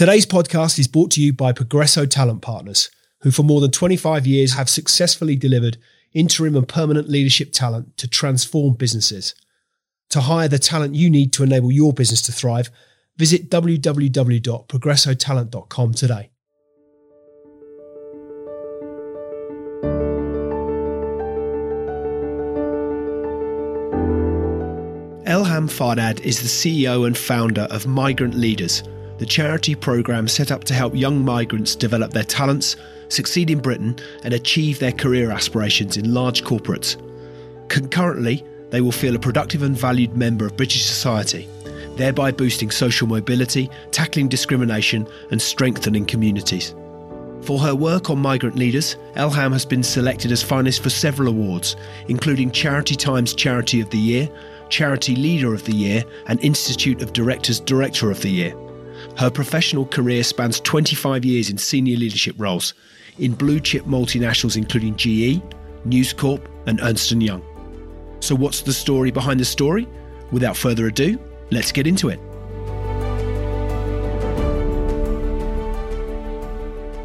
Today's podcast is brought to you by Progresso Talent Partners, who for more than 25 years have successfully delivered interim and permanent leadership talent to transform businesses. To hire the talent you need to enable your business to thrive, visit www.progressotalent.com today. Elham Fardad is the CEO and founder of Migrant Leaders – the charity programme set up to help young migrants develop their talents, succeed in Britain, and achieve their career aspirations in large corporates. Concurrently, they will feel a productive and valued member of British society, thereby boosting social mobility, tackling discrimination, and strengthening communities. For her work on migrant leaders, Elham has been selected as finalist for several awards, including Charity Times Charity of the Year, Charity Leader of the Year, and Institute of Directors Director of the Year. Her professional career spans 25 years in senior leadership roles in blue chip multinationals including GE, News Corp, and Ernst & Young. So what's the story behind the story? Without further ado, let's get into it.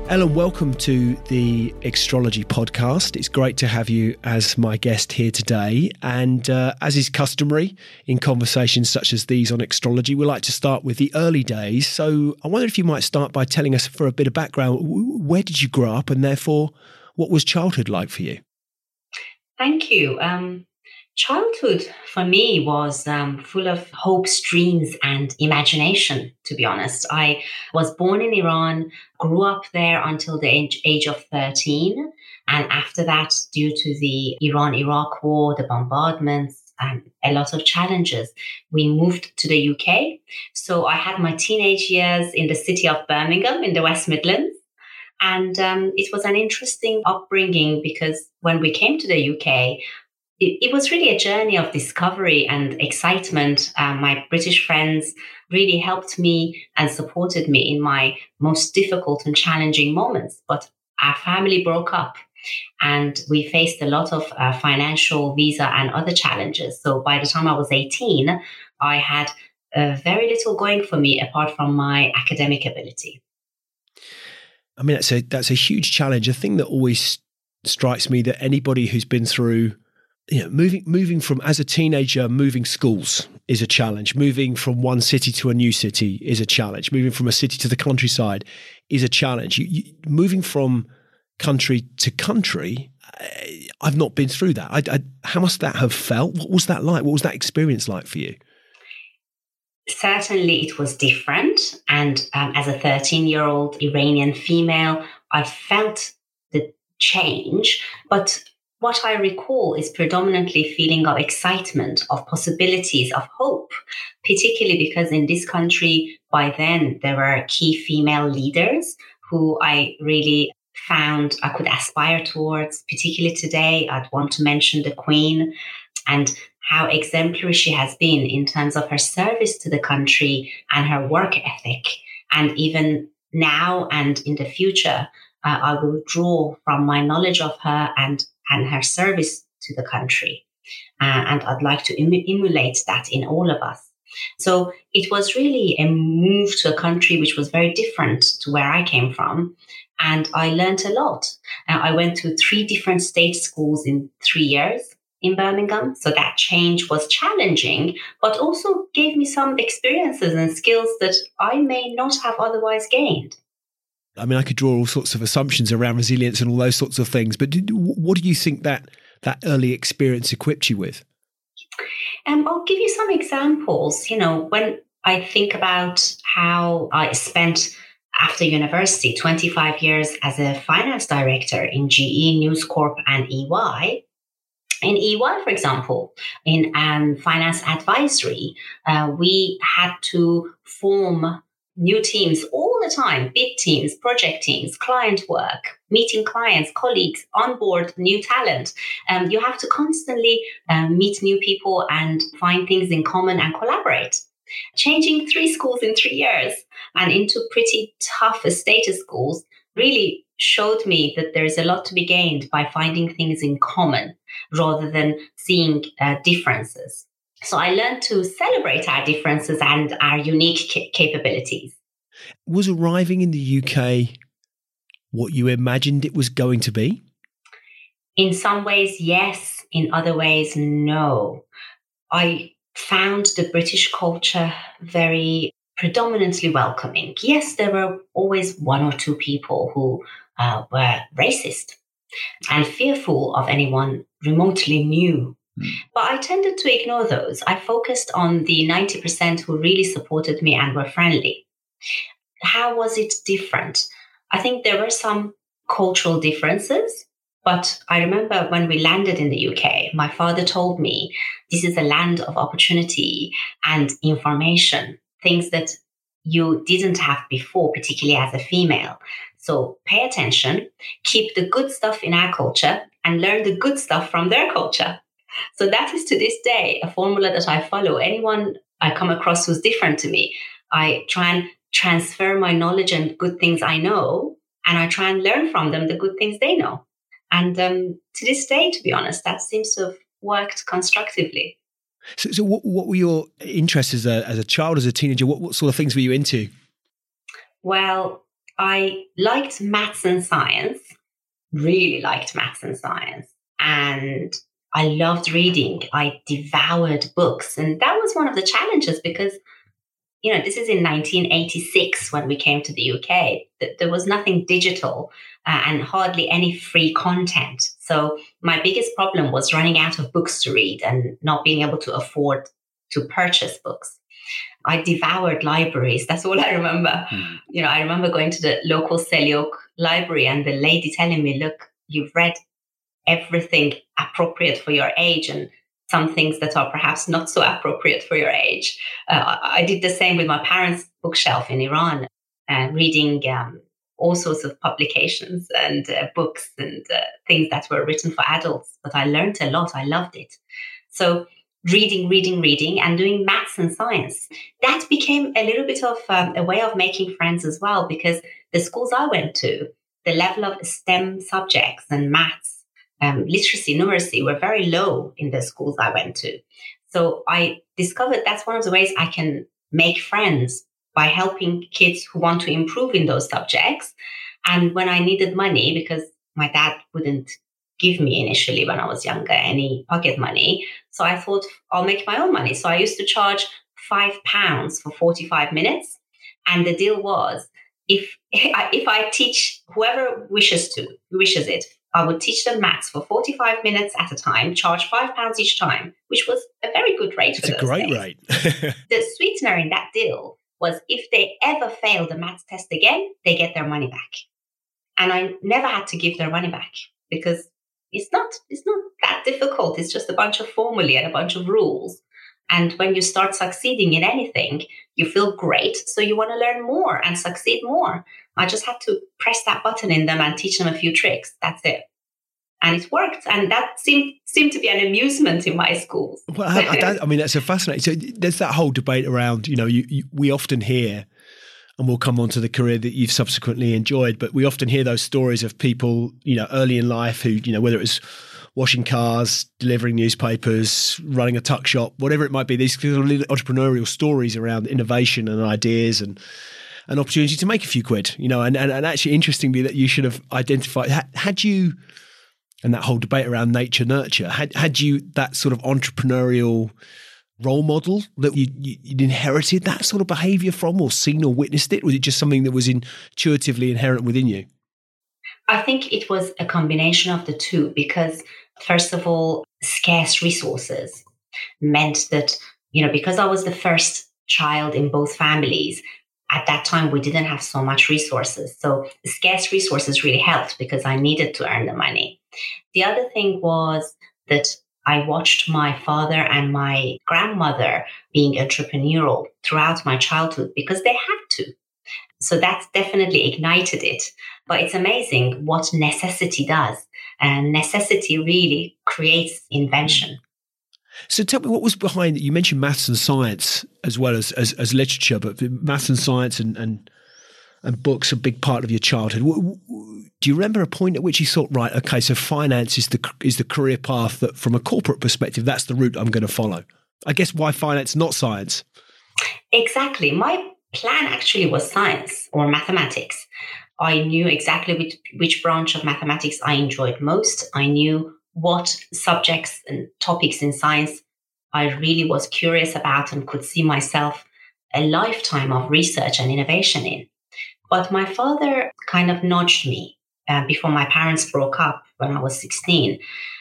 Elham, welcome to the Extrology podcast. It's great to have you as my guest here today. And uh, as is customary in conversations such as these on Extrology, we like to start with the early days. So I wonder if you might start by telling us for a bit of background where did you grow up and therefore what was childhood like for you? Thank you. Um, childhood for me was um, full of hopes, dreams, and imagination, to be honest. I was born in Iran, grew up there until the age, age of 13. And after that, due to the Iran Iraq war, the bombardments, and a lot of challenges, we moved to the UK. So I had my teenage years in the city of Birmingham in the West Midlands. And um, it was an interesting upbringing because when we came to the UK, it, it, was really a journey of discovery and excitement. Um, my British friends really helped me and supported me in my most difficult and challenging moments. But our family broke up and we faced a lot of uh, financial, visa, and other challenges. So by the time I was 18, I had uh, very little going for me apart from my academic ability. I mean, that's a that's a huge challenge. A thing that always strikes me that anybody who's been through you know, moving moving from as a teenager, moving schools is a challenge. Moving from one city to a new city is a challenge. Moving from a city to the countryside is a challenge. You, you, moving from country to country, I've not been through that. I, I, how must that have felt? What was that like? What was that experience like for you? Certainly, it was different. And um, as a 13 year old Iranian female, I felt the change, but what I recall is predominantly feeling of excitement, of possibilities, of hope, particularly because in this country, by then, there were key female leaders who I really found I could aspire towards. Particularly today, I'd want to mention the Queen and how exemplary she has been in terms of her service to the country and her work ethic. And even now and in the future, uh, I will draw from my knowledge of her and and her service to the country. Uh, and I'd like to em- emulate that in all of us. So it was really a move to a country which was very different to where I came from. And I learned a lot. Uh, I went to three different state schools in three years in Birmingham. So that change was challenging, but also gave me some experiences and skills that I may not have otherwise gained. I mean, I could draw all sorts of assumptions around resilience and all those sorts of things. But did, what do you think that that early experience equipped you with? Um, I'll give you some examples. You know, when I think about how I spent after university 25 years as a finance director in GE, News Corp, and EY. In EY, for example, in um, finance advisory, uh, we had to form new teams the time big teams project teams client work meeting clients colleagues onboard new talent. Um, you have to constantly um, meet new people and find things in common and collaborate. Changing three schools in three years and into pretty tough status schools really showed me that there's a lot to be gained by finding things in common rather than seeing uh, differences. So I learned to celebrate our differences and our unique capabilities. Was arriving in the UK what you imagined it was going to be? In some ways, yes. In other ways, no. I found the British culture very predominantly welcoming. Yes, there were always one or two people who uh, were racist and fearful of anyone remotely new. Mm. But I tended to ignore those. I focused on the 90% who really supported me and were friendly. How was it different? I think there were some cultural differences. But I remember when we landed in the UK, my father told me this is a land of opportunity and information, things that you didn't have before, particularly as a female. So pay attention, keep the good stuff in our culture, and learn the good stuff from their culture. So that is to this day a formula that I follow. Anyone I come across who's different to me, I try and transfer my knowledge and good things I know, and I try and learn from them the good things they know. And um, to this day, to be honest, that seems to have worked constructively. So, so what, what were your interests as a, as a child, as a teenager? What, what sort of things were you into? Well, I liked maths and science, really liked maths and science. And I loved reading. I devoured books. And that was one of the challenges because, you know, this is in 1986 when we came to the UK. There was nothing digital uh, and hardly any free content. So my biggest problem was running out of books to read and not being able to afford to purchase books. I devoured libraries. That's all I remember. Mm. You know, I remember going to the local Selly Oak library and the lady telling me, look, you've read everything appropriate for your age and some things that are perhaps not so appropriate for your age. Uh, I did the same with my parents' bookshelf in Iran, uh, reading um, all sorts of publications and uh, books and uh, things that were written for adults. But I learned a lot. I loved it. So reading, reading, reading, and doing maths and science. That became a little bit of um, a way of making friends as well, because the schools I went to, the level of STEM subjects and maths, um, literacy, numeracy were very low in the schools I went to. So I discovered that's one of the ways I can make friends by helping kids who want to improve in those subjects. And when I needed money, because my dad wouldn't give me initially when I was younger any pocket money. So I thought I'll make my own money. So I used to charge five pounds for 45 minutes. And the deal was if if I teach whoever wishes to wishes it, I would teach them maths for 45 minutes at a time, charge five pounds each time, which was a very good rate. It's a great days. rate. the sweetener in that deal was if they ever failed the maths test again, they get their money back. And I never had to give their money back because it's not it's not that difficult. It's just a bunch of formulae and a bunch of rules. And when you start succeeding in anything, you feel great. So you want to learn more and succeed more. I just had to press that button in them and teach them a few tricks. That's it. And it worked. And that seemed seemed to be an amusement in my schools. Well, I, I mean, that's a fascinating. So there's that whole debate around, you know, you, you, we often hear and we'll come on to the career that you've subsequently enjoyed. But we often hear those stories of people, you know, early in life who, you know, whether it was washing cars, delivering newspapers, running a tuck shop, whatever it might be, these entrepreneurial stories around innovation and ideas and an opportunity to make a few quid, you know, and, and, and actually interestingly that you should have identified, had, you, and that whole debate around nature nurture, had, had you that sort of entrepreneurial role model that you, you, would inherited that sort of behavior from or seen or witnessed it? Was it just something that was intuitively inherent within you? I think it was a combination of the two because, first of all, scarce resources meant that, you know, because I was the first child in both families, at that time we didn't have so much resources. So scarce resources really helped because I needed to earn the money. The other thing was that I watched my father and my grandmother being entrepreneurial throughout my childhood because they had to. So that's definitely ignited it. But it's amazing what necessity does. And necessity really creates invention. So tell me what was behind You mentioned maths and science as well as, as, as literature, but maths and science and, and and books a big part of your childhood. Do you remember a point at which you thought, right, okay, so finance is the is the career path that, from a corporate perspective, that's the route I'm going to follow? I guess why finance, not science? Exactly. My plan actually was science or mathematics. I knew exactly which, which branch of mathematics I enjoyed most. I knew what subjects and topics in science I really was curious about and could see myself a lifetime of research and innovation in. But my father kind of nudged me uh, before my parents broke up when I was 16.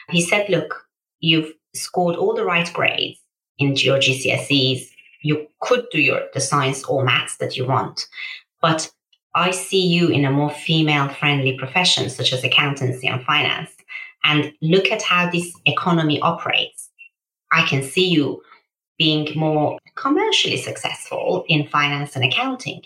He said, Look, you've scored all the right grades in your GCSEs. You could do your the science or maths that you want, but I see you in a more female friendly profession such as accountancy and finance. And look at how this economy operates. I can see you being more commercially successful in finance and accounting.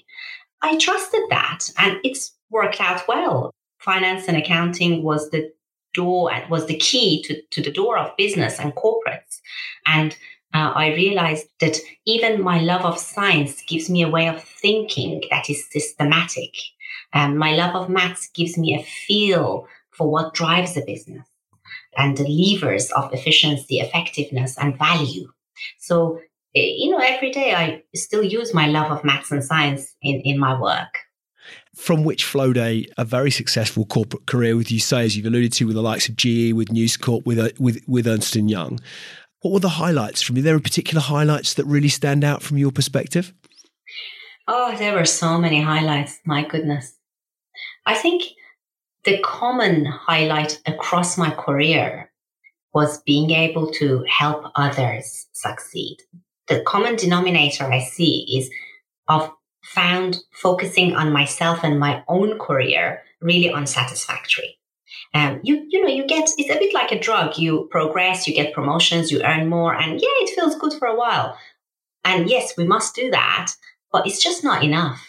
I trusted that and it's worked out well. Finance and accounting was the door was the key to, to the door of business and corporates. And uh, I realized that even my love of science gives me a way of thinking that is systematic. Um, my love of maths gives me a feel for what drives a business and the levers of efficiency, effectiveness, and value. So, eh, you know, every day I still use my love of maths and science in, in my work. From which flowed a, a very successful corporate career, with you say, as you've alluded to, with the likes of GE, with News Corp, with, uh, with, with Ernst & Young. What were the highlights from you? There are particular highlights that really stand out from your perspective? Oh, there were so many highlights. My goodness. I think the common highlight across my career was being able to help others succeed. The common denominator I see is of found focusing on myself and my own career really unsatisfactory. You you know you get it's a bit like a drug. You progress, you get promotions, you earn more, and yeah, it feels good for a while. And yes, we must do that, but it's just not enough.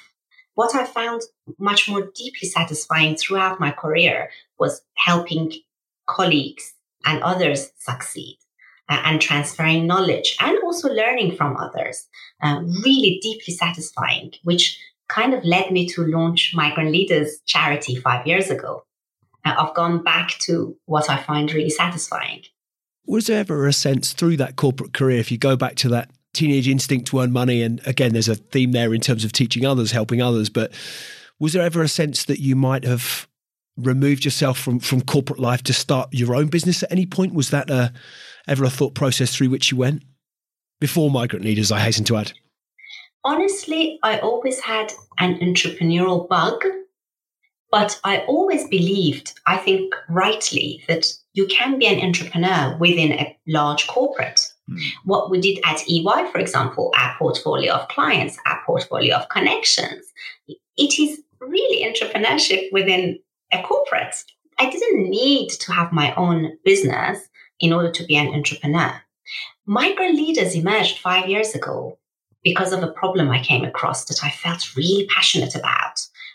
What I found much more deeply satisfying throughout my career was helping colleagues and others succeed and transferring knowledge and also learning from others. Uh, really deeply satisfying, which kind of led me to launch Migrant Leaders charity five years ago. Uh, I've gone back to what I find really satisfying. Was there ever a sense through that corporate career, if you go back to that teenage instinct to earn money, and again, there's a theme there in terms of teaching others, helping others, but was there ever a sense that you might have removed yourself from, from corporate life to start your own business at any point? Was that a, ever a thought process through which you went? Before Migrant Leaders, I hasten to add. Honestly, I always had an entrepreneurial bug but I always believed, I think rightly, that you can be an entrepreneur within a large corporate. Mm. What we did at EY, for example, our portfolio of clients, our portfolio of connections, it is really entrepreneurship within a corporate. I didn't need to have my own business in order to be an entrepreneur. Migrant leaders emerged five years ago because of a problem I came across that I felt really passionate about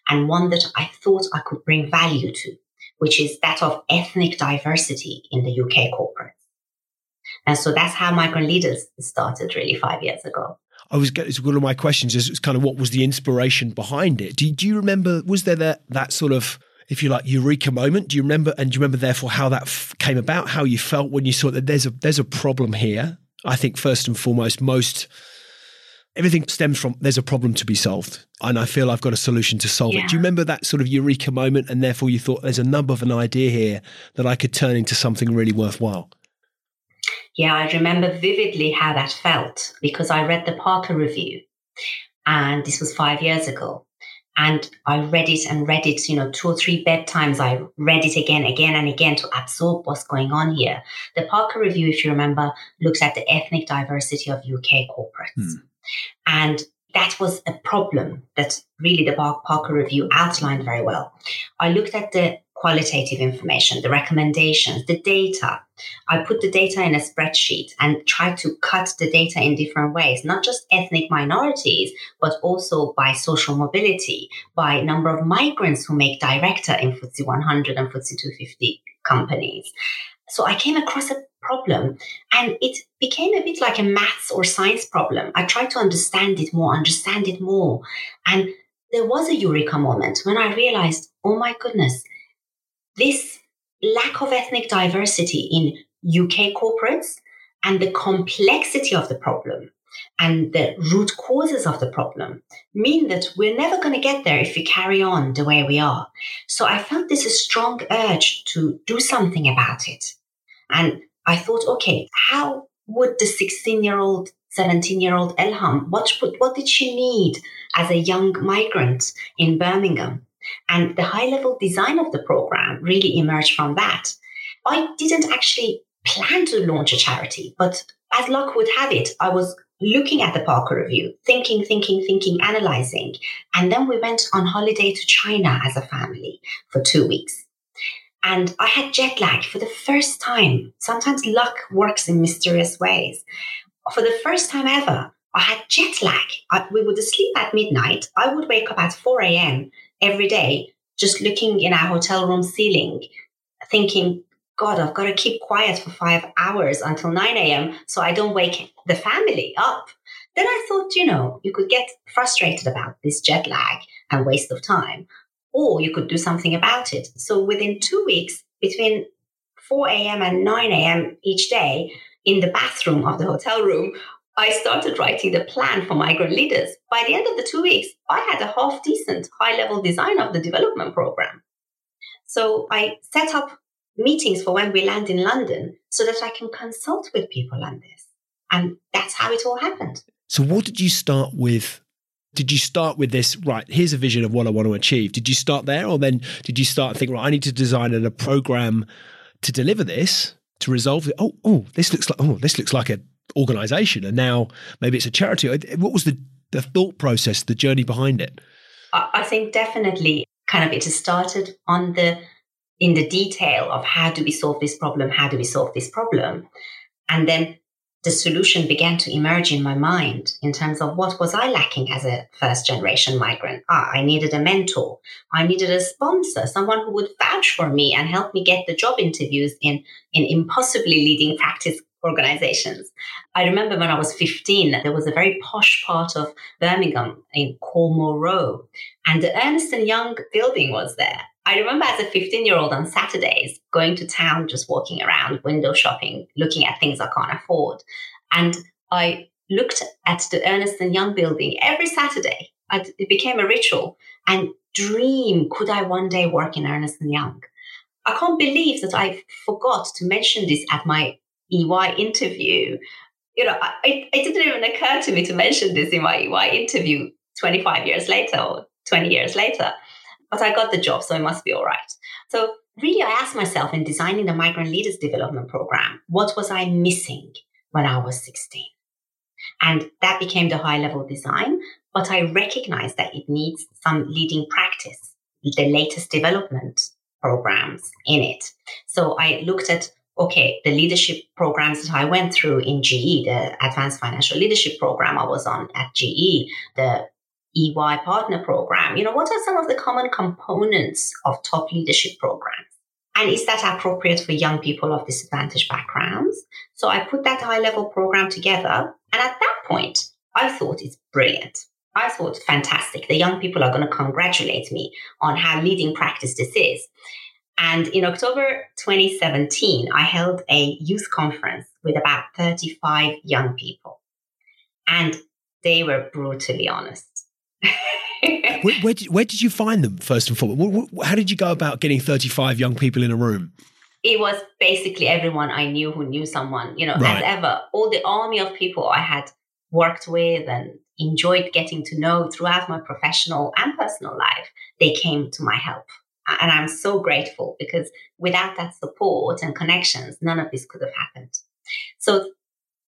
and one that I thought I could bring value to, which is that of ethnic diversity in the UK corporate. And so that's how Migrant Leaders started really five years ago. I was getting one of my questions is kind of what was the inspiration behind it? Do, do you remember, was there that, that sort of, if you like, eureka moment? Do you remember, and do you remember therefore how that f- came about, how you felt when you saw that there's a, there's a problem here? I think first and foremost, most everything stems from there's a problem to be solved and i feel i've got a solution to solve yeah. it. Do you remember that sort of eureka moment and therefore you thought there's a number of an idea here that i could turn into something really worthwhile yeah i remember vividly how that felt because i read the parker review and this was five years ago and i read it and read it you know two or three bedtimes. I read it again again and again to absorb what's going on here. The parker review if you remember looks at the ethnic diversity of uk corporates. Hmm and that was a problem that really the Parker Review outlined very well. I looked at the qualitative information, the recommendations, the data. I put the data in a spreadsheet and tried to cut the data in different ways, not just ethnic minorities, but also by social mobility, by number of migrants who make director in FTSE 100 and FTSE 250 companies. So I came across a problem and it became a bit like a maths or science problem. I tried to understand it more, understand it more. And there was a eureka moment when I realized, oh my goodness, this lack of ethnic diversity in UK corporates and the complexity of the problem and the root causes of the problem mean that we're never going to get there if we carry on the way we are. So I felt this strong urge to do something about it. And I thought, okay, how would the 16 year old, 17 year old Elham, what, what did she need as a young migrant in Birmingham? And the high level design of the program really emerged from that. I didn't actually plan to launch a charity, but as luck would have it, I was looking at the Parker Review, thinking, thinking, thinking, analyzing. And then we went on holiday to China as a family for two weeks. And I had jet lag for the first time. Sometimes luck works in mysterious ways. For the first time ever, I had jet lag. I, we would sleep at midnight. I would wake up at 4 a.m. every day, just looking in our hotel room ceiling, thinking, God, I've got to keep quiet for five hours until 9 a.m. so I don't wake the family up. Then I thought, you know, you could get frustrated about this jet lag and waste of time, or you could do something about it. So within two weeks, between 4 a.m. and 9 a.m. each day, in the bathroom of the hotel room, I started writing the plan for migrant leaders. By the end of the two weeks, I had a half decent high level design of the development program. So I set up meetings for when we land in London so that I can consult with people on this. And that's how it all happened. So, what did you start with? Did you start with this, right? Here's a vision of what I want to achieve. Did you start there? Or then did you start think, right, I need to design a program to deliver this, to resolve it? Oh, oh, this looks like, oh, this looks like an organization. And now maybe it's a charity. What was the, the thought process, the journey behind it? I think definitely kind of it started on the in the detail of how do we solve this problem? How do we solve this problem? And then the solution began to emerge in my mind in terms of what was I lacking as a first generation migrant? Ah, I needed a mentor. I needed a sponsor, someone who would vouch for me and help me get the job interviews in, in impossibly leading practice organizations. I remember when I was 15, there was a very posh part of Birmingham in Colmore Row, and the Ernst & Young building was there. I remember as a 15 year old on Saturdays going to town, just walking around, window shopping, looking at things I can't afford. And I looked at the Ernst and Young building every Saturday. it became a ritual and dream, could I one day work in Ernst and Young? I can't believe that I forgot to mention this at my EY interview. You know, it, it didn't even occur to me to mention this in my EY interview 25 years later or 20 years later but I got the job, so it must be all right. So really, I asked myself in designing the Migrant Leaders Development Program, what was I missing when I was 16? And that became the high level design, but I recognized that it needs some leading practice, the latest development programs in it. So I looked at okay, the leadership programs that I went through in GE, the Advanced Financial Leadership Program I was on at GE, the EY partner program, you know, what are some of the common components of top leadership programs? And is that appropriate for young people of disadvantaged backgrounds? So I put that high level program together. And at that point, I thought it's brilliant. I thought fantastic. The young people are going to congratulate me on how leading practice this is. And in October 2017, I held a youth conference with about 35 young people. And they were brutally honest where, where, did, where did you find them first and foremost? How did you go about getting 35 young people in a room? It was basically everyone I knew who knew someone, you know, right. as ever. All the army of people I had worked with and enjoyed getting to know throughout my professional and personal life, they came to my help. And I'm so grateful because without that support and connections, none of this could have happened. So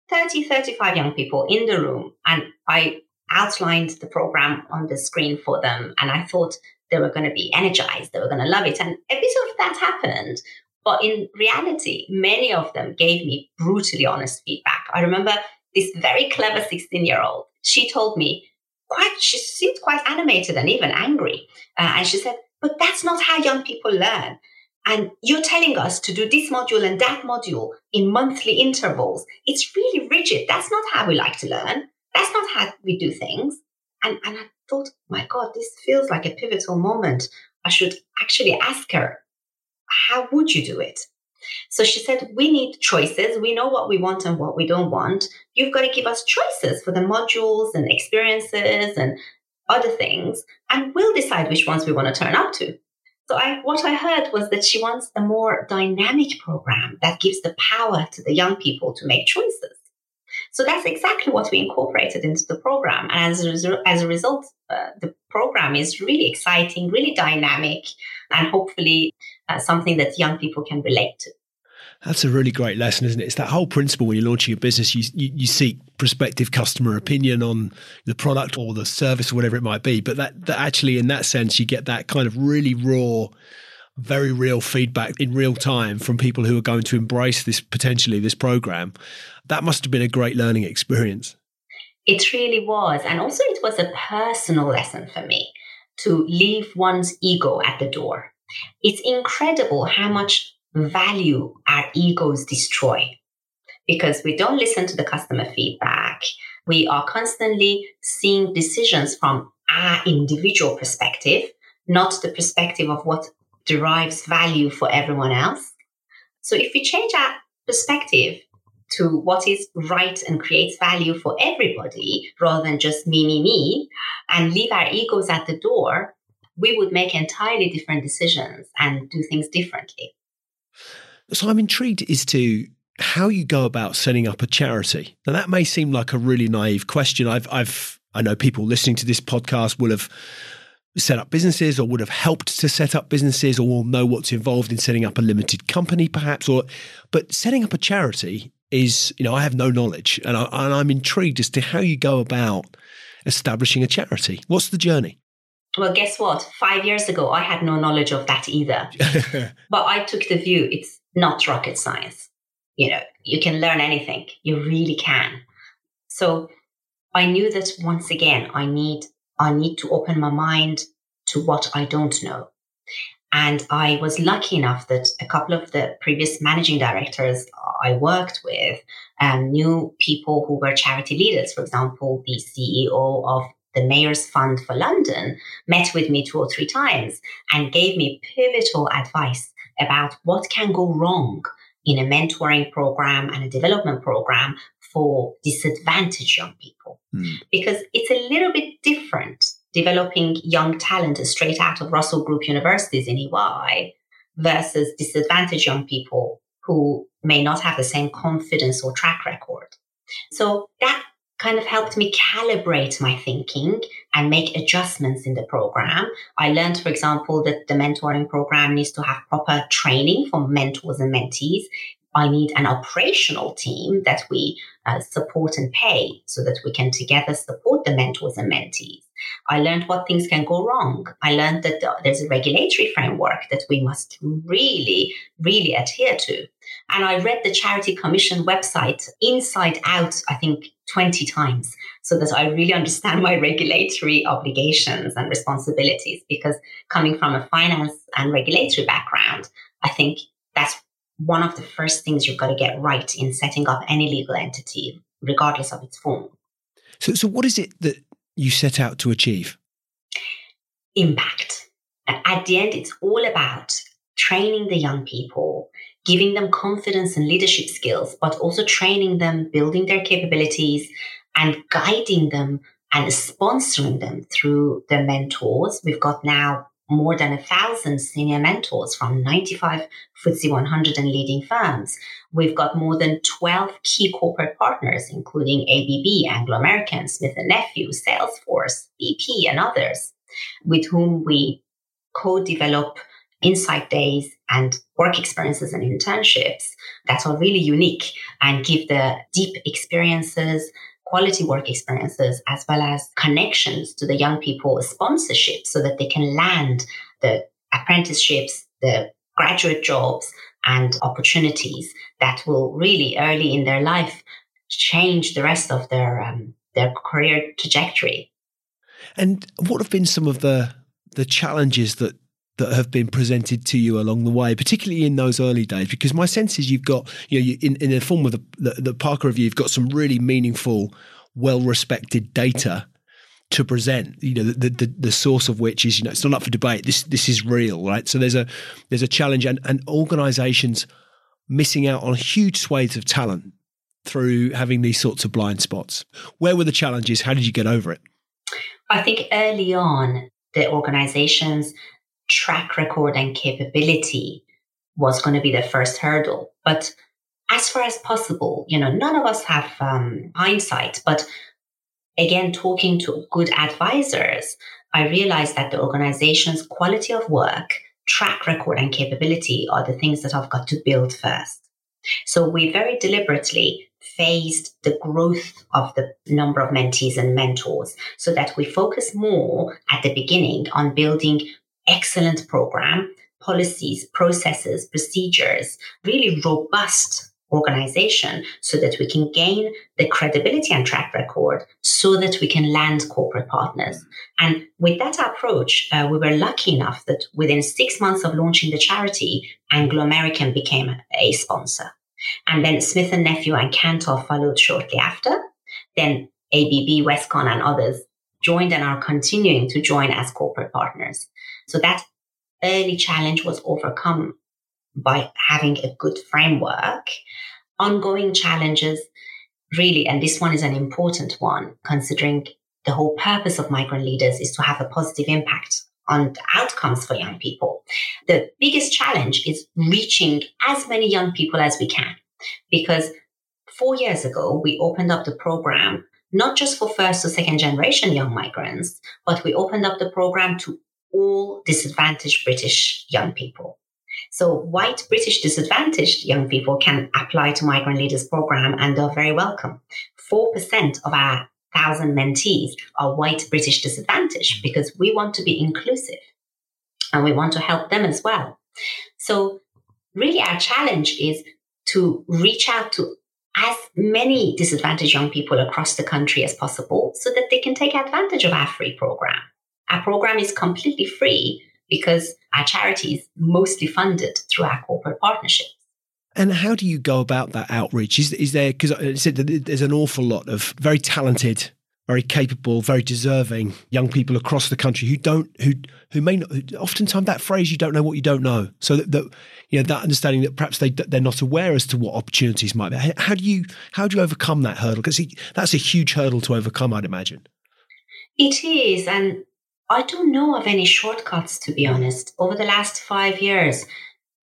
30, 35 young people in the room, and I outlined the program on the screen for them. And I thought they were going to be energized, they were going to love it. And a bit of that happened. But in reality, many of them gave me brutally honest feedback. I remember this very clever 16 year old. She told me, quite, she seemed quite animated and even angry. Uh, and she said, But that's not how young people learn. And you're telling us to do this module and that module in monthly intervals. It's really rigid. That's not how we like to learn. That's not how we do things. And, and I thought, oh my God, this feels like a pivotal moment. I should actually ask her, how would you do it? So she said, We need choices. We know what we want and what we don't want. You've got to give us choices for the modules and experiences and other things, and we'll decide which ones we want to turn up to. So I, what I heard was that she wants a more dynamic program that gives the power to the young people to make choices. So that's exactly what we incorporated into the program. And as a, as a result, uh, the program is really exciting, really dynamic, and hopefully uh, something that young people can relate to. That's a really great lesson, isn't it? It's that whole principle when you're launching a business, you, you, you, seek prospective customer opinion on the product or the service or whatever it might be. But that, that actually, in that sense, you get that kind of really raw, very real feedback in real time from people who are going to embrace this potentially this program. That must have been a great learning experience. It really was. And also, it was a personal lesson for me to leave one's ego at the door. It's incredible how much value our egos destroy because we don't listen to the customer feedback. We are constantly seeing decisions from our individual perspective, not the perspective of what derives value for everyone else. So if we change our perspective to what is right and creates value for everybody rather than just me, me, me, and leave our egos at the door, we would make entirely different decisions and do things differently. So I'm intrigued as to how you go about setting up a charity. Now that may seem like a really naive question. I've I've I know people listening to this podcast will have set up businesses or would have helped to set up businesses or will know what's involved in setting up a limited company perhaps or but setting up a charity is you know I have no knowledge and, I, and I'm intrigued as to how you go about establishing a charity. What's the journey? Well, guess what? Five years ago, I had no knowledge of that either. but I took the view it's not rocket science. You know, you can learn anything. You really can. So I knew that once again, I need, I need to open my mind to what I don't know. And I was lucky enough that a couple of the previous managing directors I worked with um, knew people who were charity leaders. For example, the CEO of the Mayor's Fund for London met with me two or three times and gave me pivotal advice about what can go wrong in a mentoring program and a development program for disadvantaged young people. Mm. Because it's a little bit different developing young talent straight out of Russell Group universities in EY versus disadvantaged young people who may not have the same confidence or track record. So that kind of helped me calibrate my thinking and make adjustments in the program. I learned, for example, that the mentoring program needs to have proper training for mentors and mentees. I need an operational team that we uh, support and pay so that we can together support the mentors and mentees. I learned what things can go wrong. I learned that there's a regulatory framework that we must really, really adhere to. And I read the Charity Commission website inside out, I think 20 times, so that I really understand my regulatory obligations and responsibilities. Because coming from a finance and regulatory background, I think that's one of the first things you've got to get right in setting up any legal entity, regardless of its form. So, so what is it that you set out to achieve? Impact. At the end, it's all about training the young people, giving them confidence and leadership skills, but also training them, building their capabilities, and guiding them and sponsoring them through their mentors. We've got now more than a thousand senior mentors from 95 FTSE 100 and leading firms. We've got more than 12 key corporate partners, including ABB, Anglo American, Smith & Nephew, Salesforce, BP, and others, with whom we co-develop insight days and work experiences and internships that are really unique and give the deep experiences quality work experiences as well as connections to the young people sponsorship so that they can land the apprenticeships, the graduate jobs and opportunities that will really early in their life change the rest of their um, their career trajectory. And what have been some of the the challenges that that have been presented to you along the way, particularly in those early days? Because my sense is you've got, you know, you, in, in the form of the, the, the Parker Review, you've got some really meaningful, well respected data to present you know the, the, the source of which is you know it's not up for debate this this is real right so there's a there's a challenge and and organizations missing out on huge swathes of talent through having these sorts of blind spots. Where were the challenges? How did you get over it? I think early on, the organization's track record and capability was going to be the first hurdle. But as far as possible, you know, none of us have um, hindsight, but again, talking to good advisors, I realized that the organization's quality of work, track record, and capability are the things that I've got to build first. So we very deliberately phased the growth of the number of mentees and mentors so that we focus more at the beginning on building excellent program, policies, processes, procedures, really robust organization so that we can gain the credibility and track record so that we can land corporate partners. And with that approach, uh, we were lucky enough that within six months of launching the charity, Anglo American became a sponsor. And then Smith and Nephew and Cantor followed shortly after. Then ABB, Westcon and others joined and are continuing to join as corporate partners. So that early challenge was overcome by having a good framework. Ongoing challenges, really, and this one is an important one, considering the whole purpose of migrant leaders is to have a positive impact on outcomes for young people. The biggest challenge is reaching as many young people as we can. Because four years ago, we opened up the program not just for first or second generation young migrants, but we opened up the program to all disadvantaged British young people. So white British disadvantaged young people can apply to Migrant Leaders Program and they're very welcome. 4% of our thousand mentees are white British disadvantaged because we want to be inclusive and we want to help them as well. So really our challenge is to reach out to as many disadvantaged young people across the country as possible so that they can take advantage of our free program. Our program is completely free because our charity is mostly funded through our corporate partnerships. And how do you go about that outreach? Is, is there, because uh, I said that there's an awful lot of very talented, very capable, very deserving young people across the country who don't, who, who may not, oftentimes that phrase, you don't know what you don't know. So that, that you know, that understanding that perhaps they, they're not aware as to what opportunities might be. How do you, how do you overcome that hurdle? Because that's a huge hurdle to overcome, I'd imagine. It is. And I don't know of any shortcuts, to be honest. Over the last five years,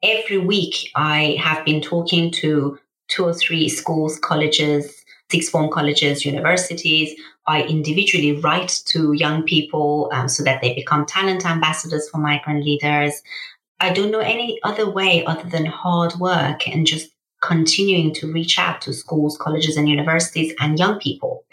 every week I have been talking to two or three schools, colleges, six form colleges, universities. I individually write to young people um, so that they become talent ambassadors for migrant leaders. I don't know any other way other than hard work and just continuing to reach out to schools, colleges, and universities and young people.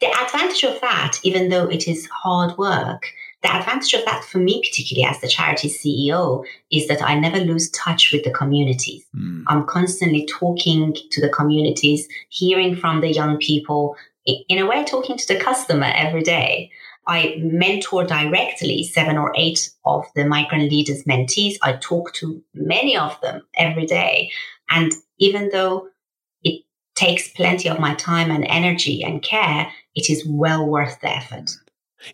The advantage of that, even though it is hard work, the advantage of that for me, particularly as the charity CEO, is that I never lose touch with the communities. Mm. I'm constantly talking to the communities, hearing from the young people, in a way, talking to the customer every day. I mentor directly seven or eight of the migrant leaders mentees. I talk to many of them every day. And even though it takes plenty of my time and energy and care, it is well worth the effort.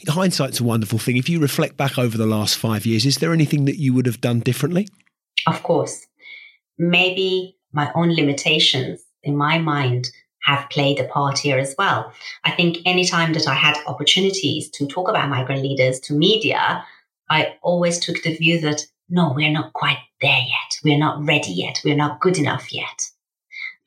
Hindsight's a wonderful thing. If you reflect back over the last five years, is there anything that you would have done differently? Of course. Maybe my own limitations in my mind have played a part here as well. I think anytime that I had opportunities to talk about migrant leaders to media, I always took the view that no, we're not quite there yet. We're not ready yet. We're not good enough yet.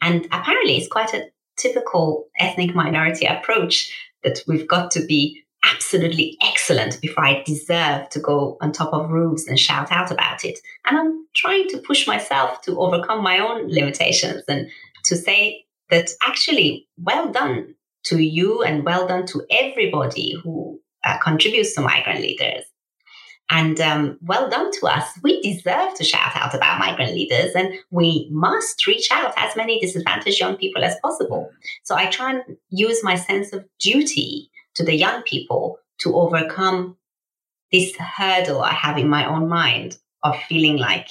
And apparently it's quite a typical ethnic minority approach that we've got to be absolutely excellent before I deserve to go on top of roofs and shout out about it. And I'm trying to push myself to overcome my own limitations and to say that actually, well done to you and well done to everybody who uh, contributes to migrant leaders. And um, well done to us. We deserve to shout out about migrant leaders and we must reach out as many disadvantaged young people as possible. So I try and use my sense of duty to the young people to overcome this hurdle I have in my own mind of feeling like,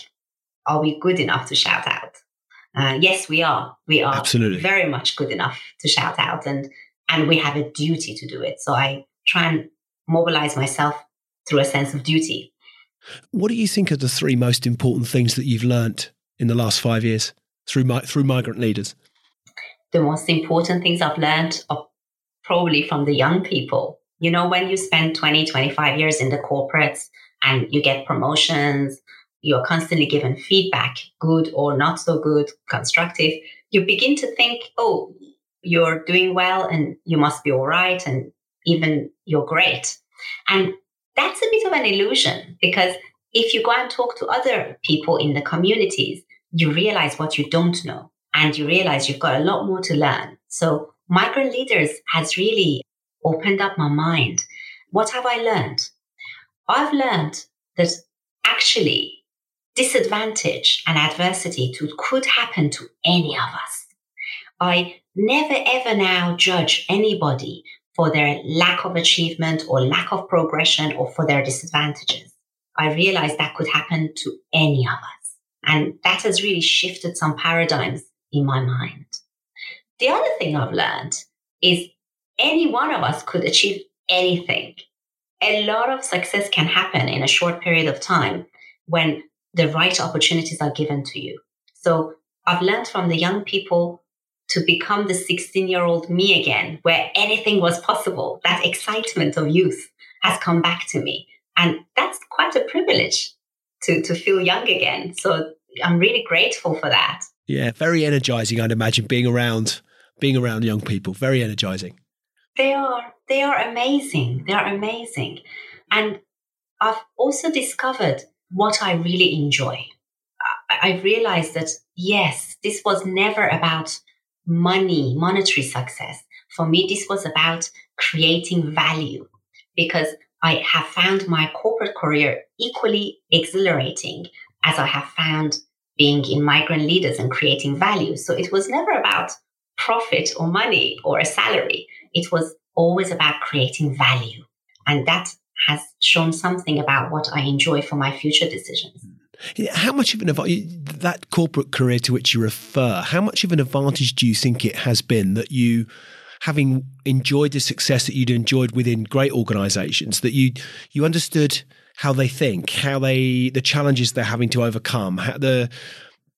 are we good enough to shout out? Uh, yes, we are. We are absolutely very much good enough to shout out, and and we have a duty to do it. So I try and mobilize myself through a sense of duty. What do you think are the three most important things that you've learnt in the last five years? through through migrant leaders? The most important things I've learned are probably from the young people. You know, when you spend 20, 25 years in the corporates and you get promotions, you're constantly given feedback, good or not so good, constructive, you begin to think, oh, you're doing well and you must be all right and even you're great. And that's a bit of an illusion because if you go and talk to other people in the communities, you realize what you don't know and you realize you've got a lot more to learn. So migrant leaders has really opened up my mind. What have I learned? I've learned that actually disadvantage and adversity to, could happen to any of us. I never ever now judge anybody for their lack of achievement or lack of progression or for their disadvantages. I realize that could happen to any of us. And that has really shifted some paradigms in my mind. The other thing I've learned is any one of us could achieve anything. A lot of success can happen in a short period of time when the right opportunities are given to you. So I've learned from the young people to become the 16 year old me again, where anything was possible. That excitement of youth has come back to me. And that's quite a privilege to, to feel young again. So I'm really grateful for that. Yeah, very energizing, I'd imagine, being around being around young people. Very energizing. They are. They are amazing. They are amazing. And I've also discovered what I really enjoy. I realized that yes, this was never about money, monetary success. For me, this was about creating value because I have found my corporate career equally exhilarating as I have found being in migrant leaders and creating value. So it was never about profit or money or a salary. It was always about creating value. And that has shown something about what I enjoy for my future decisions. How much of an advantage, that corporate career to which you refer, how much of an advantage do you think it has been that you having enjoyed the success that you'd enjoyed within great organizations that you you understood how they think, how they the challenges they're having to overcome, how the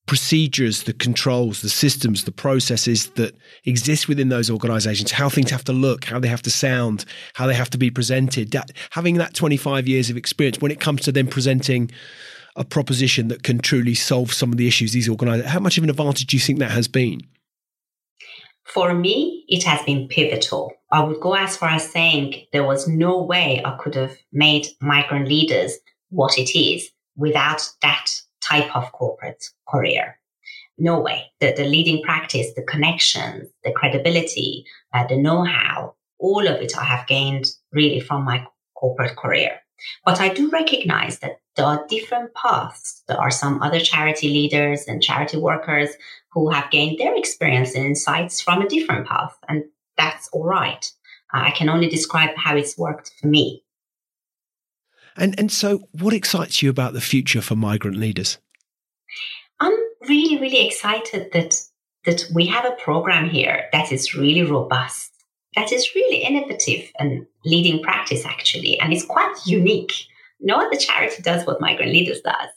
procedures, the controls, the systems, the processes that exist within those organizations, how things have to look, how they have to sound, how they have to be presented. That, having that 25 years of experience when it comes to them presenting a proposition that can truly solve some of the issues these organizations, how much of an advantage do you think that has been? For me, it has been pivotal. I would go as far as saying there was no way I could have made migrant leaders what it is without that type of corporate career. No way. The, the leading practice, the connections, the credibility, uh, the know how, all of it I have gained really from my corporate career. But I do recognize that there are different paths. There are some other charity leaders and charity workers who have gained their experience and insights from a different path. And that's all right. Uh, I can only describe how it's worked for me. And and so, what excites you about the future for migrant leaders? I'm really, really excited that that we have a program here that is really robust, that is really innovative and leading practice actually, and it's quite hmm. unique. No other charity does what Migrant Leaders does.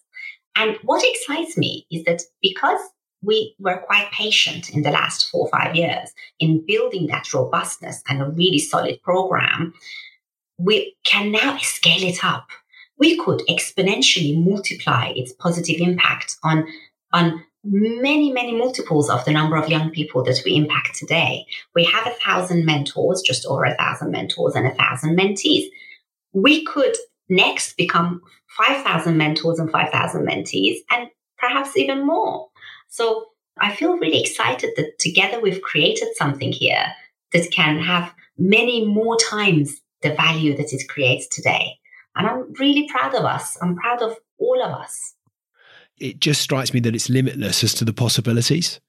And what excites me is that because we were quite patient in the last four or five years in building that robustness and a really solid program, we can now scale it up. We could exponentially multiply its positive impact on, on many, many multiples of the number of young people that we impact today. We have a thousand mentors, just over a thousand mentors and a thousand mentees. We could next become 5,000 mentors and 5,000 mentees and perhaps even more. So I feel really excited that together we've created something here that can have many more times the value that it creates today. And I'm really proud of us. I'm proud of all of us. It just strikes me that it's limitless as to the possibilities.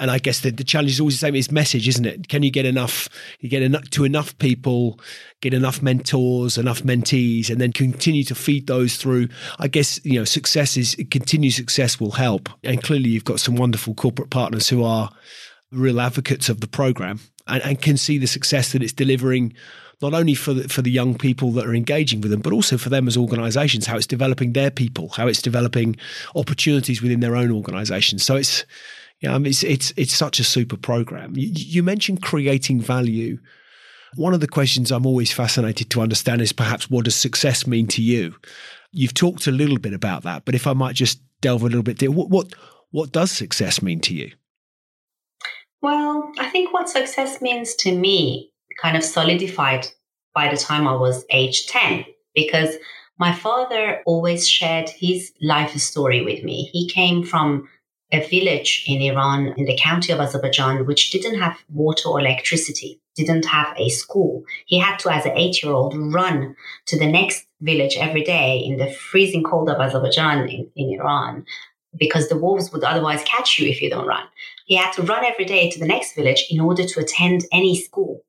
And I guess the, the challenge is always the same. is message, isn't it? Can you get enough? You get enough to enough people, get enough mentors, enough mentees, and then continue to feed those through. I guess you know success is continued success will help. And clearly, you've got some wonderful corporate partners who are real advocates of the program and, and can see the success that it's delivering not only for the, for the young people that are engaging with them, but also for them as organisations, how it's developing their people, how it's developing opportunities within their own organisations. So it's Yeah, I mean, it's it's it's such a super program. You, you mentioned creating value. One of the questions I'm always fascinated to understand is perhaps what does success mean to you? You've talked a little bit about that, but if I might just delve a little bit deeper, what what what does success mean to you? Well, I think what success means to me kind of solidified by the time I was age 10 because my father always shared his life story with me. He came from a village in Iran, in the county of Azerbaijan, which didn't have water or electricity, didn't have a school. He had to, as an eight year old, run to the next village every day in the freezing cold of Azerbaijan in, in Iran because the wolves would otherwise catch you if you don't run. He had to run every day to the next village in order to attend any school.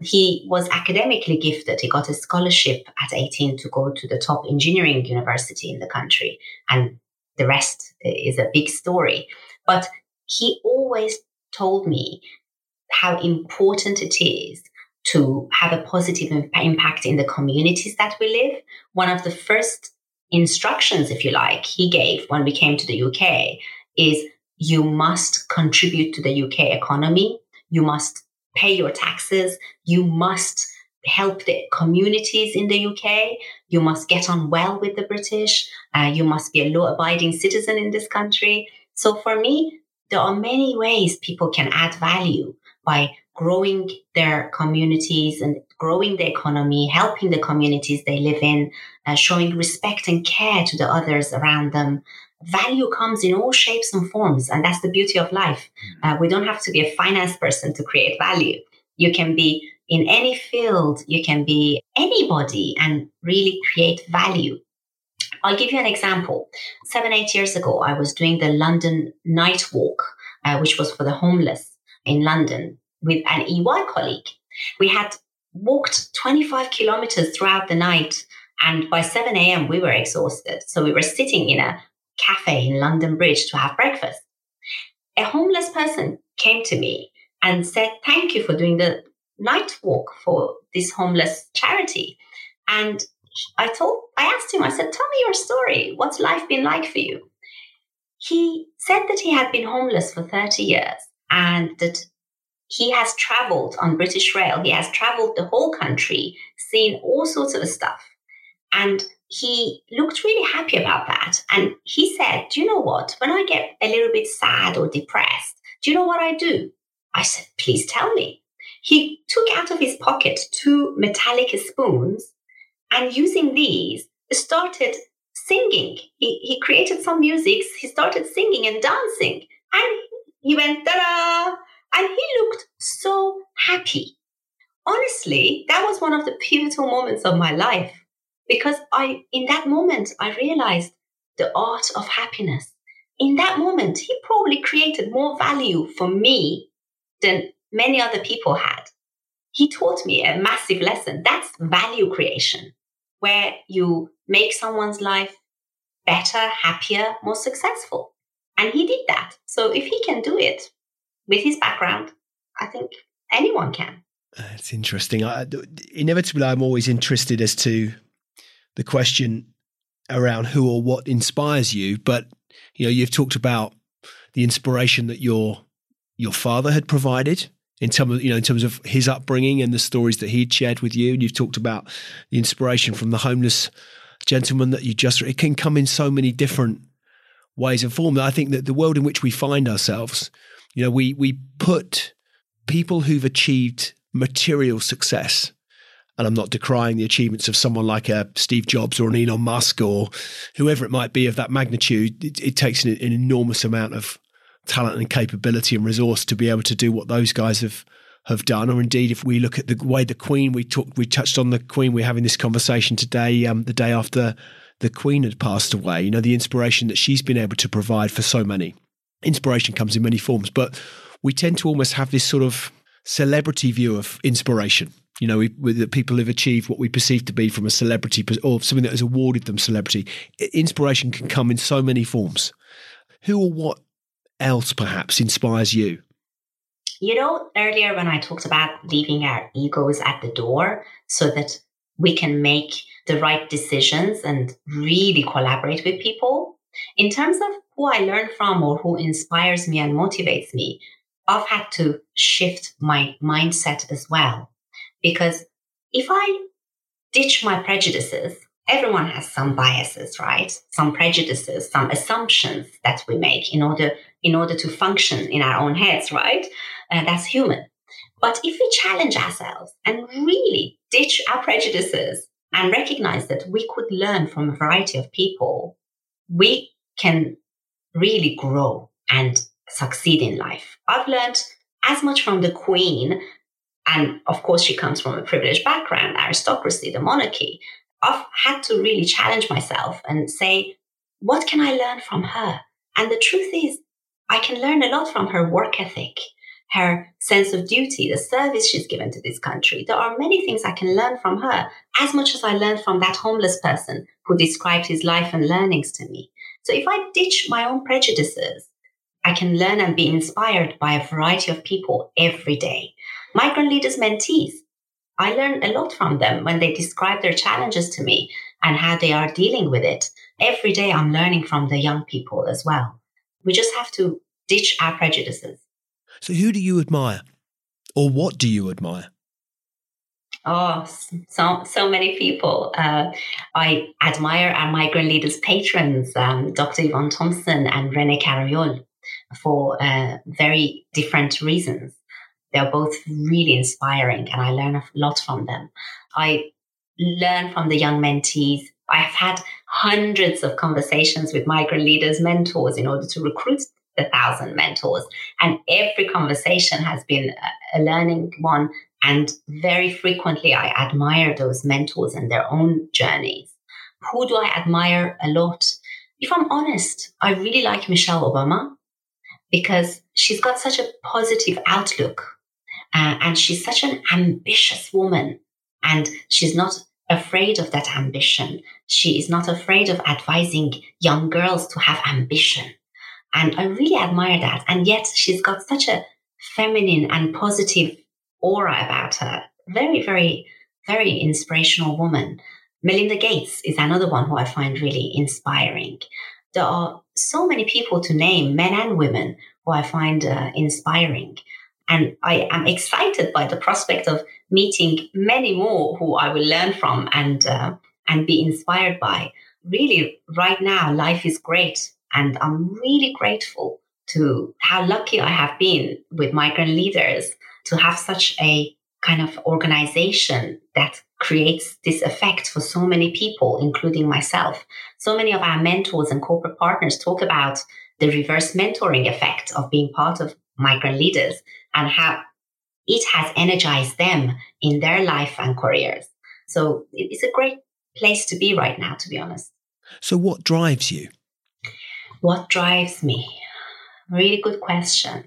He was academically gifted. He got a scholarship at 18 to go to the top engineering university in the country. And the rest is a big story. But he always told me how important it is to have a positive impact in the communities that we live. One of the first instructions, if you like, he gave when we came to the UK is you must contribute to the UK economy. You must pay your taxes. You must help the communities in the UK. You must get on well with the British. Uh, you must be a law abiding citizen in this country. So for me, there are many ways people can add value by growing their communities and growing the economy, helping the communities they live in, uh, showing respect and care to the others around them. Value comes in all shapes and forms, and that's the beauty of life. Mm. Uh, we don't have to be a finance person to create value. You can be in any field, you can be anybody and really create value. I'll give you an example. Seven, eight years ago, I was doing the London Night Walk, uh, which was for the homeless in London with an EY colleague. We had walked 25 kilometers throughout the night. And by 7 a.m., we were exhausted. So we were sitting in a cafe in London Bridge to have breakfast. A homeless person came to me and said, Thank you for doing the night walk for this homeless charity. And I told, I asked him, I said, Tell me your story. What's life been like for you? He said that he had been homeless for 30 years and that he has traveled on British Rail. He has traveled the whole country, seen all sorts of stuff. And he looked really happy about that. And he said, Do you know what? When I get a little bit sad or depressed, do you know what I do? I said, Please tell me. He took out of his pocket two metallic spoons and using these started singing. He, he created some music. He started singing and dancing. And he went, da and he looked so happy. Honestly, that was one of the pivotal moments of my life because I, in that moment, I realized the art of happiness. In that moment, he probably created more value for me than many other people had. He taught me a massive lesson. That's value creation, where you make someone's life better, happier, more successful. And he did that. So if he can do it, with his background, I think anyone can. It's interesting. I, inevitably, I'm always interested as to the question around who or what inspires you. But you know, you've talked about the inspiration that your your father had provided in terms of you know in terms of his upbringing and the stories that he'd shared with you. And you've talked about the inspiration from the homeless gentleman that you just. It can come in so many different ways and forms. I think that the world in which we find ourselves you know, we we put people who've achieved material success, and I'm not decrying the achievements of someone like a uh, Steve Jobs or an Elon Musk or whoever it might be of that magnitude. It, it takes an, an enormous amount of talent and capability and resource to be able to do what those guys have have done, or indeed, if we look at the way the Queen, we talked, we touched on the Queen. We're having this conversation today, um, the day after the Queen had passed away. You know, the inspiration that she's been able to provide for so many inspiration comes in many forms, but we tend to almost have this sort of celebrity view of inspiration. You know, we, we, that people have achieved what we perceive to be from a celebrity or something that has awarded them celebrity. Inspiration can come in so many forms. Who or what else perhaps inspires you? You know, earlier when I talked about leaving our egos at the door so that we can make the right decisions and really collaborate with people, In terms of who I learn from or who inspires me and motivates me, I've had to shift my mindset as well. Because if I ditch my prejudices, everyone has some biases, right? Some prejudices, some assumptions that we make in order in order to function in our own heads, right? Uh, that's human. But if we challenge ourselves and really ditch our prejudices and recognize that we could learn from a variety of people, we can really grow and succeed in life. I've learned as much from the queen, and of course, she comes from a privileged background, aristocracy, the monarchy. I've had to really challenge myself and say, what can I learn from her? And the truth is, I can learn a lot from her work ethic, her sense of duty, the service she's given to this country. There are many things I can learn from her, as much as I learned from that homeless person who described his life and learnings to me. So if I ditch my own prejudices, I can learn and be inspired by a variety of people every day. Migrant leaders mentees, I learn a lot from them when they describe their challenges to me and how they are dealing with it. Every day I'm learning from the young people as well. We just have to ditch our prejudices. So, who do you admire? Or what do you admire? Oh, so so many people. Uh, I admire our migrant leaders patrons, um, Dr. Yvonne Thompson and Rene Carayol, for uh, very different reasons. They're both really inspiring, and I learn a lot from them. I learn from the young mentees. I've had hundreds of conversations with migrant leaders, mentors, in order to recruit the thousand mentors. And every conversation has been a learning one. And very frequently, I admire those mentors and their own journeys. Who do I admire a lot? If I'm honest, I really like Michelle Obama because she's got such a positive outlook uh, and she's such an ambitious woman and she's not afraid of that ambition. She is not afraid of advising young girls to have ambition. And I really admire that. And yet she's got such a feminine and positive aura about her. Very, very, very inspirational woman. Melinda Gates is another one who I find really inspiring. There are so many people to name, men and women, who I find uh, inspiring. And I am excited by the prospect of meeting many more who I will learn from and, uh, and be inspired by. Really, right now, life is great. And I'm really grateful to how lucky I have been with migrant leaders to have such a kind of organization that creates this effect for so many people, including myself. So many of our mentors and corporate partners talk about the reverse mentoring effect of being part of migrant leaders and how it has energized them in their life and careers. So it's a great place to be right now, to be honest. So, what drives you? What drives me? Really good question.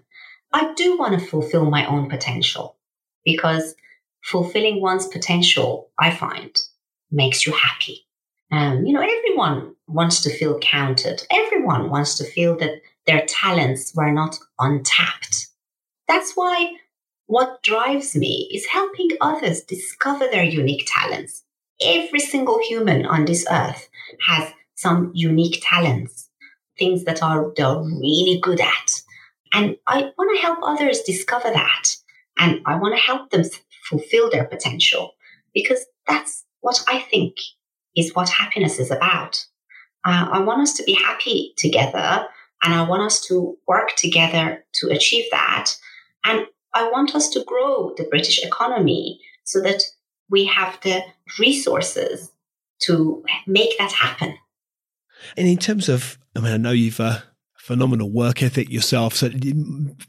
I do want to fulfill my own potential because fulfilling one's potential, I find, makes you happy. Um, you know, everyone wants to feel counted. Everyone wants to feel that their talents were not untapped. That's why what drives me is helping others discover their unique talents. Every single human on this earth has some unique talents, things that are they're really good at. And I want to help others discover that. And I want to help them fulfill their potential because that's what I think is what happiness is about. Uh, I want us to be happy together and I want us to work together to achieve that. And I want us to grow the British economy so that we have the resources to make that happen. And in terms of, I mean, I know you've uh, phenomenal work ethic yourself, so it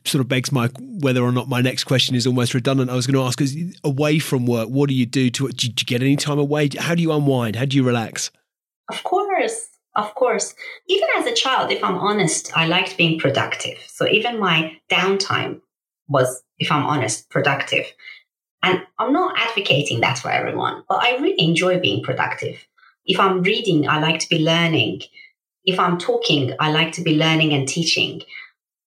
sort of begs my whether or not my next question is almost redundant. I was going to ask, is away from work, what do you do to? Do you get any time away? How do you unwind? How do you relax? Of course, of course. Even as a child, if I'm honest, I liked being productive. So even my downtime was, if I'm honest, productive. And I'm not advocating that for everyone, but I really enjoy being productive. If I'm reading, I like to be learning. If I'm talking, I like to be learning and teaching.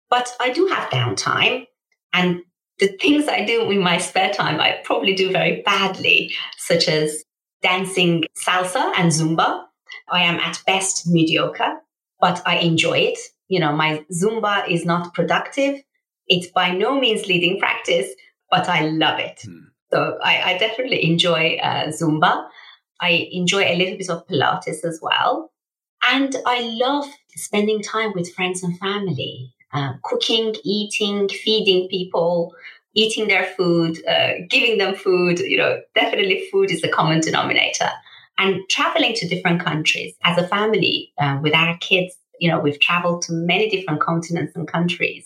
But I do have downtime. And the things I do in my spare time, I probably do very badly, such as dancing salsa and Zumba. I am at best mediocre. but I enjoy it. You know, my Zumba is not productive. It's by no means leading practice, but I love it. Hmm. So I, I, definitely enjoy uh, Zumba. I enjoy a little bit of Pilates as well. And I love spending time with friends and family, uh, cooking, eating, feeding people, eating their food, uh, giving them food. You know, definitely food is the common denominator. And traveling to different countries as a family uh, with our kids, you know, we've traveled to many different continents and countries.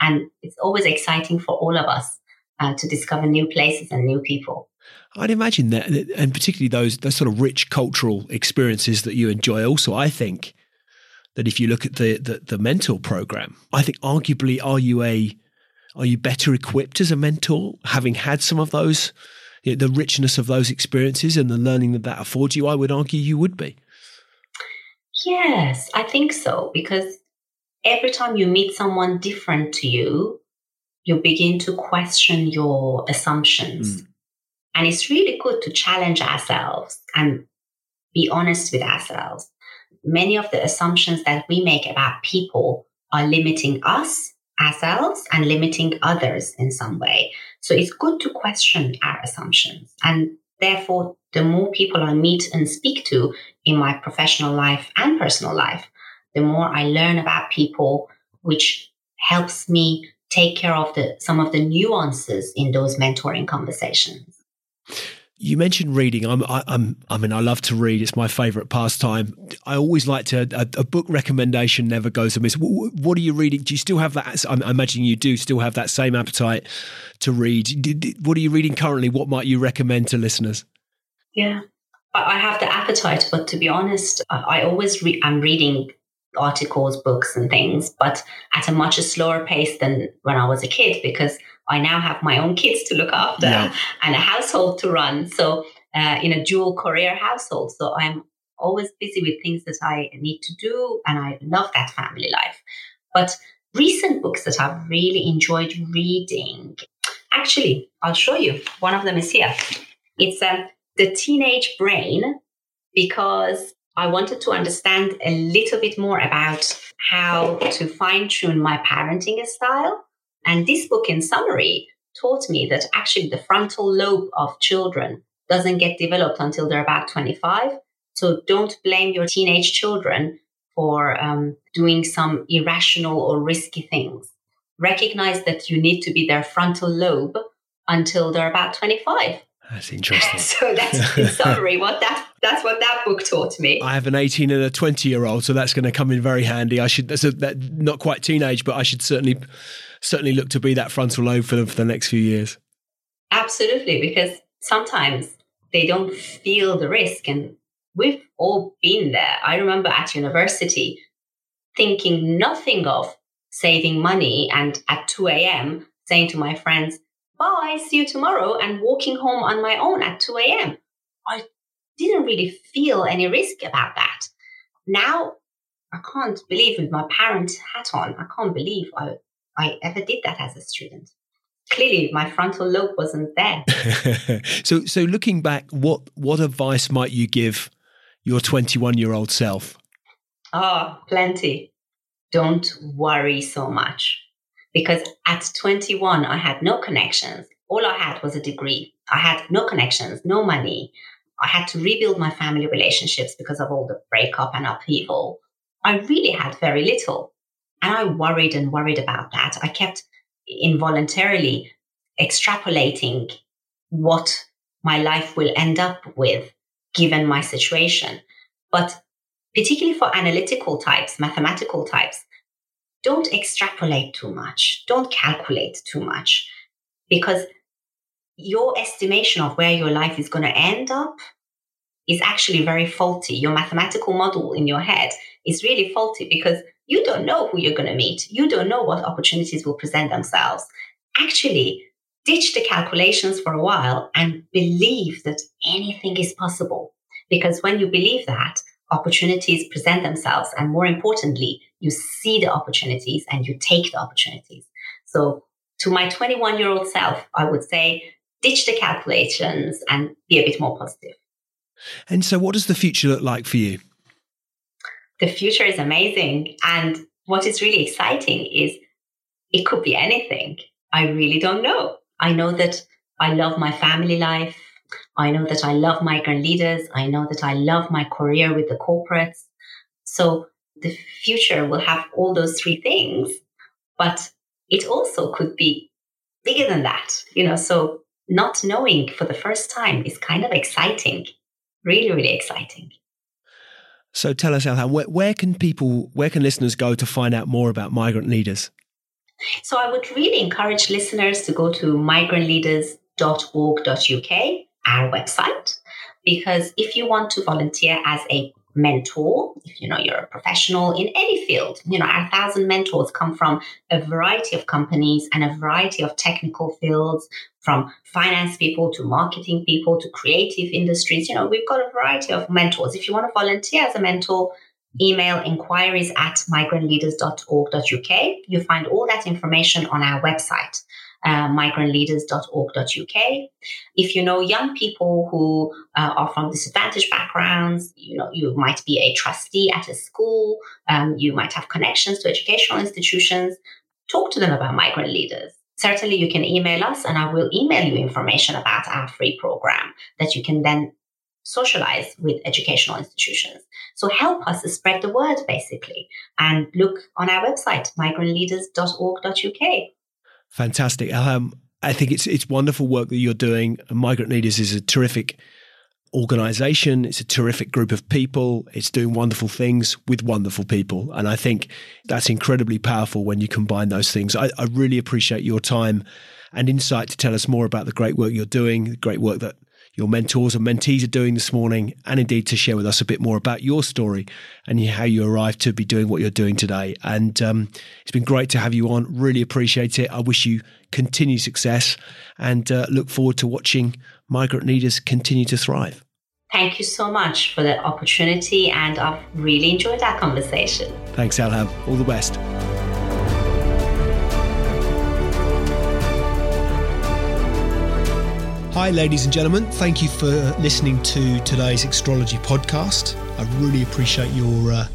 And it's always exciting for all of us uh, to discover new places and new people. I'd imagine that, and particularly those those sort of rich cultural experiences that you enjoy. Also, I think that if you look at the the, the mentor program, I think arguably are you a are you better equipped as a mentor having had some of those you know, the richness of those experiences and the learning that that affords you? I would argue you would be. Yes, I think so because every time you meet someone different to you, you begin to question your assumptions. Mm. And it's really good to challenge ourselves and be honest with ourselves. Many of the assumptions that we make about people are limiting us, ourselves, and limiting others in some way. So it's good to question our assumptions. And therefore, the more people I meet and speak to in my professional life and personal life, the more I learn about people, which helps me take care of the some of the nuances in those mentoring conversations. You mentioned reading. I'm, I, am I mean, I love to read. It's my favourite pastime. I always like to. A, a, book recommendation never goes amiss. What, what, are you reading? Do you still have that? I'm imagining you do still have that same appetite to read. What are you reading currently? What might you recommend to listeners? Yeah, I have the appetite, but to be honest, I always I'm reading articles, books, and things, but at a much slower pace than when I was a kid because I now have my own kids to look after yeah. and a household to run. So, uh, in a dual career household. So, I'm always busy with things that I need to do, and I love that family life. But recent books that I've really enjoyed reading, actually, I'll show you. One of them is here. It's um, The Teenage Brain because I wanted to understand a little bit more about how to fine tune my parenting style. And this book, in summary, taught me that actually the frontal lobe of children doesn't get developed until they're about 25. So don't blame your teenage children for um, doing some irrational or risky things. Recognize that you need to be their frontal lobe until they're about 25. That's interesting. so that's in summary what that that's what that book taught me. I have an 18 and a 20 year old, so that's going to come in very handy. I should that's a, that, not quite teenage, but I should certainly certainly look to be that frontal lobe for the, for the next few years. Absolutely, because sometimes they don't feel the risk, and we've all been there. I remember at university thinking nothing of saving money, and at 2 a.m. saying to my friends bye, see you tomorrow, and walking home on my own at 2 a.m. I didn't really feel any risk about that. Now, I can't believe with my parent hat on, I can't believe I, I ever did that as a student. Clearly, my frontal lobe wasn't there. so, so looking back, what what advice might you give your 21 year old self? Oh, plenty. Don't worry so much because at 21, I had no connections. All I had was a degree. I had no connections, no money. I had to rebuild my family relationships because of all the breakup and upheaval. I really had very little. And I worried and worried about that. I kept involuntarily extrapolating what my life will end up with given my situation. But particularly for analytical types, mathematical types, don't extrapolate too much. Don't calculate too much because your estimation of where your life is going to end up is actually very faulty. Your mathematical model in your head is really faulty because you don't know who you're going to meet. You don't know what opportunities will present themselves. Actually, ditch the calculations for a while and believe that anything is possible. Because when you believe that, opportunities present themselves. And more importantly, you see the opportunities and you take the opportunities. So to my 21 year old self, I would say ditch the calculations and be a bit more positive. And so, what does the future look like for you? The future is amazing. And what is really exciting is it could be anything. I really don't know. I know that I love my family life. I know that I love migrant leaders. I know that I love my career with the corporates. So the future will have all those three things, but it also could be bigger than that, you know. So not knowing for the first time is kind of exciting, really, really exciting. So tell us, Elham, where, where can people, where can listeners go to find out more about migrant leaders? So I would really encourage listeners to go to migrantleaders.org.uk, our website, because if you want to volunteer as a mentor, if you know you're a professional in any field, you know, our thousand mentors come from a variety of companies and a variety of technical fields, from finance people to marketing people to creative industries. You know, we've got a variety of mentors. If you want to volunteer as a mentor, email inquiries at migrantleaders.org.uk. You find all that information on our website uh, migrantleaders.org.uk. If you know young people who uh, are from disadvantaged backgrounds, you know, you might be a trustee at a school, um, you might have connections to educational institutions, talk to them about migrant leaders. Certainly, you can email us and I will email you information about our free program that you can then socialize with educational institutions. So help us spread the word basically and look on our website, migrantleaders.org.uk. Fantastic. Um, I think it's it's wonderful work that you're doing. Migrant Leaders is a terrific organization. It's a terrific group of people. It's doing wonderful things with wonderful people. And I think that's incredibly powerful when you combine those things. I, I really appreciate your time and insight to tell us more about the great work you're doing, the great work that your mentors and mentees are doing this morning, and indeed to share with us a bit more about your story and how you arrived to be doing what you're doing today. And um, it's been great to have you on. Really appreciate it. I wish you continued success and uh, look forward to watching migrant leaders continue to thrive. Thank you so much for the opportunity, and I've really enjoyed our conversation. Thanks, Elham. All the best. Hi, ladies and gentlemen. Thank you for listening to today's Astrology podcast. I really appreciate your uh,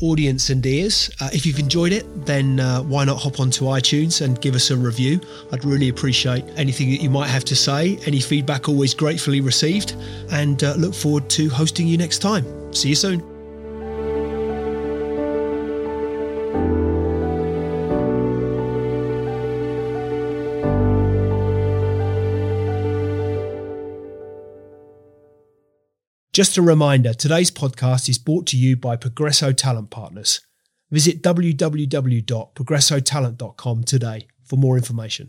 audience and ears. Uh, if you've enjoyed it, then uh, why not hop onto iTunes and give us a review? I'd really appreciate anything that you might have to say. Any feedback always gratefully received, and uh, look forward to hosting you next time. See you soon. Just a reminder today's podcast is brought to you by Progresso Talent Partners. Visit www.progressotalent.com today for more information.